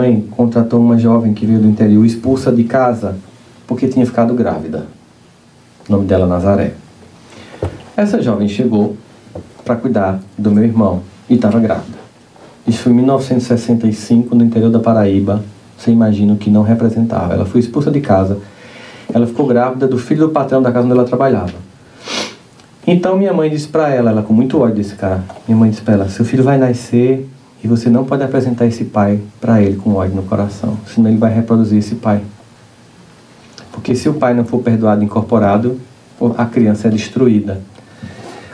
mãe contratou uma jovem que veio do interior, expulsa de casa, porque tinha ficado grávida. O nome dela Nazaré. Essa jovem chegou para cuidar do meu irmão e estava grávida. Isso foi em 1965, no interior da Paraíba. Você imagina o que não representava. Ela foi expulsa de casa. Ela ficou grávida do filho do patrão da casa onde ela trabalhava. Então minha mãe disse para ela, ela com muito ódio desse cara, minha mãe disse para ela: seu filho vai nascer e você não pode apresentar esse pai para ele com ódio no coração, senão ele vai reproduzir esse pai. Porque se o pai não for perdoado e incorporado, a criança é destruída.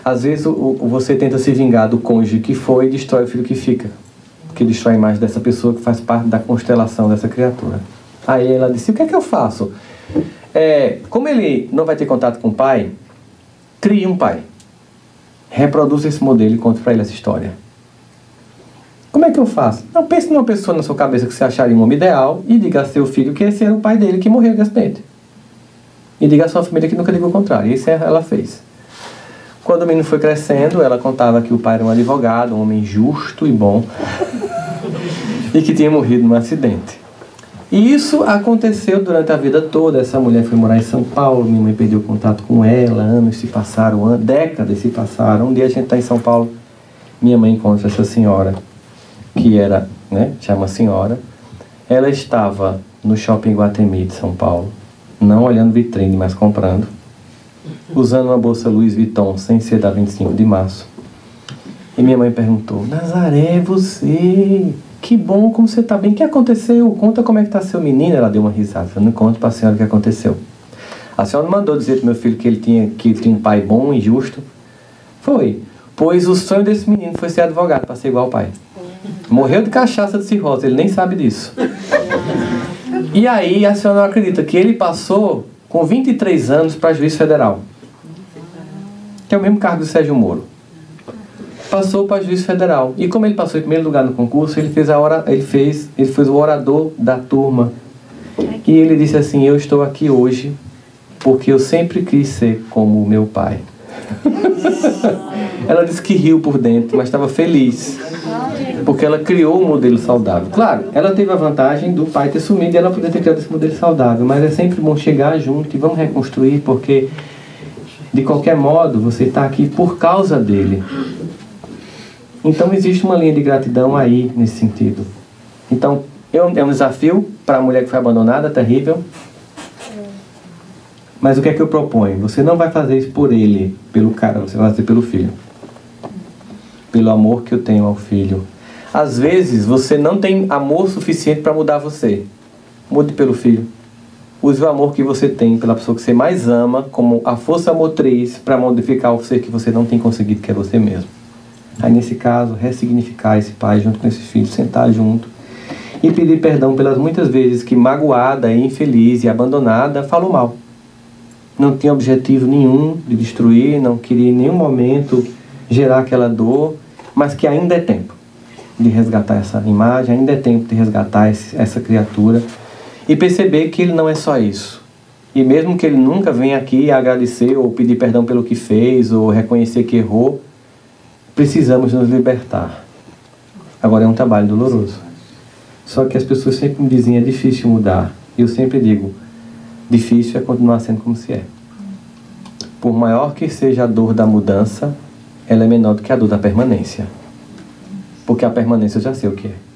Às vezes o, você tenta se vingar do cônjuge que foi e destrói o filho que fica. Que destrói a imagem dessa pessoa que faz parte da constelação dessa criatura. Aí ela disse: O que é que eu faço? É, como ele não vai ter contato com o pai, crie um pai. Reproduza esse modelo e conte para ele essa história. Como é que eu faço? Não, pense numa pessoa na sua cabeça que você acharia um homem ideal e diga a seu filho que esse era o pai dele que morreu de acidente. E diga à sua família que nunca diga o contrário. Isso ela fez. Quando o menino foi crescendo, ela contava que o pai era um advogado, um homem justo e bom, e que tinha morrido num acidente. E isso aconteceu durante a vida toda. Essa mulher foi morar em São Paulo, minha mãe perdeu contato com ela, anos se passaram, décadas se passaram. Um dia a gente está em São Paulo, minha mãe encontra essa senhora, que era, né, chama senhora. Ela estava no shopping Guatemi de São Paulo, não olhando vitrine, mas comprando usando uma bolsa Louis Vuitton sem ser da 25 de março. E minha mãe perguntou: Nazaré, você? Que bom, como você está bem? O que aconteceu? Conta como é que está seu menino. Ela deu uma risada. Eu não conto para a senhora o que aconteceu. A senhora não mandou dizer para meu filho que ele tinha que ele tinha um pai bom e justo? Foi. Pois o sonho desse menino foi ser advogado para ser igual ao pai. Morreu de cachaça de cirrose, ele nem sabe disso. E aí a senhora não acredita que ele passou com 23 anos para juiz federal, que é o mesmo cargo do Sérgio Moro. Passou para juiz federal. E como ele passou em primeiro lugar no concurso, ele fez a hora, ele fez, ele foi o orador da turma. E ele disse assim: "Eu estou aqui hoje porque eu sempre quis ser como o meu pai". Ela disse que riu por dentro, mas estava feliz. Porque ela criou um modelo saudável. Claro, ela teve a vantagem do pai ter sumido e ela poder ter criado esse modelo saudável. Mas é sempre bom chegar junto e vamos reconstruir, porque de qualquer modo você está aqui por causa dele. Então existe uma linha de gratidão aí nesse sentido. Então é um desafio para a mulher que foi abandonada, terrível. Mas o que é que eu proponho? Você não vai fazer isso por ele, pelo cara, você vai fazer pelo filho. Pelo amor que eu tenho ao filho. Às vezes você não tem amor suficiente para mudar você. Mude pelo filho. Use o amor que você tem pela pessoa que você mais ama como a força motriz para modificar o ser que você não tem conseguido, que é você mesmo. Aí, nesse caso, ressignificar esse pai junto com esse filho, sentar junto e pedir perdão pelas muitas vezes que, magoada, infeliz e abandonada, falou mal não tinha objetivo nenhum de destruir, não queria em nenhum momento gerar aquela dor, mas que ainda é tempo de resgatar essa imagem, ainda é tempo de resgatar esse, essa criatura e perceber que ele não é só isso. E mesmo que ele nunca venha aqui agradecer ou pedir perdão pelo que fez ou reconhecer que errou, precisamos nos libertar. Agora é um trabalho doloroso. Só que as pessoas sempre me dizem é difícil mudar. E eu sempre digo, difícil é continuar sendo como se é. Por maior que seja a dor da mudança, ela é menor do que a dor da permanência. Porque a permanência eu já sei o que é.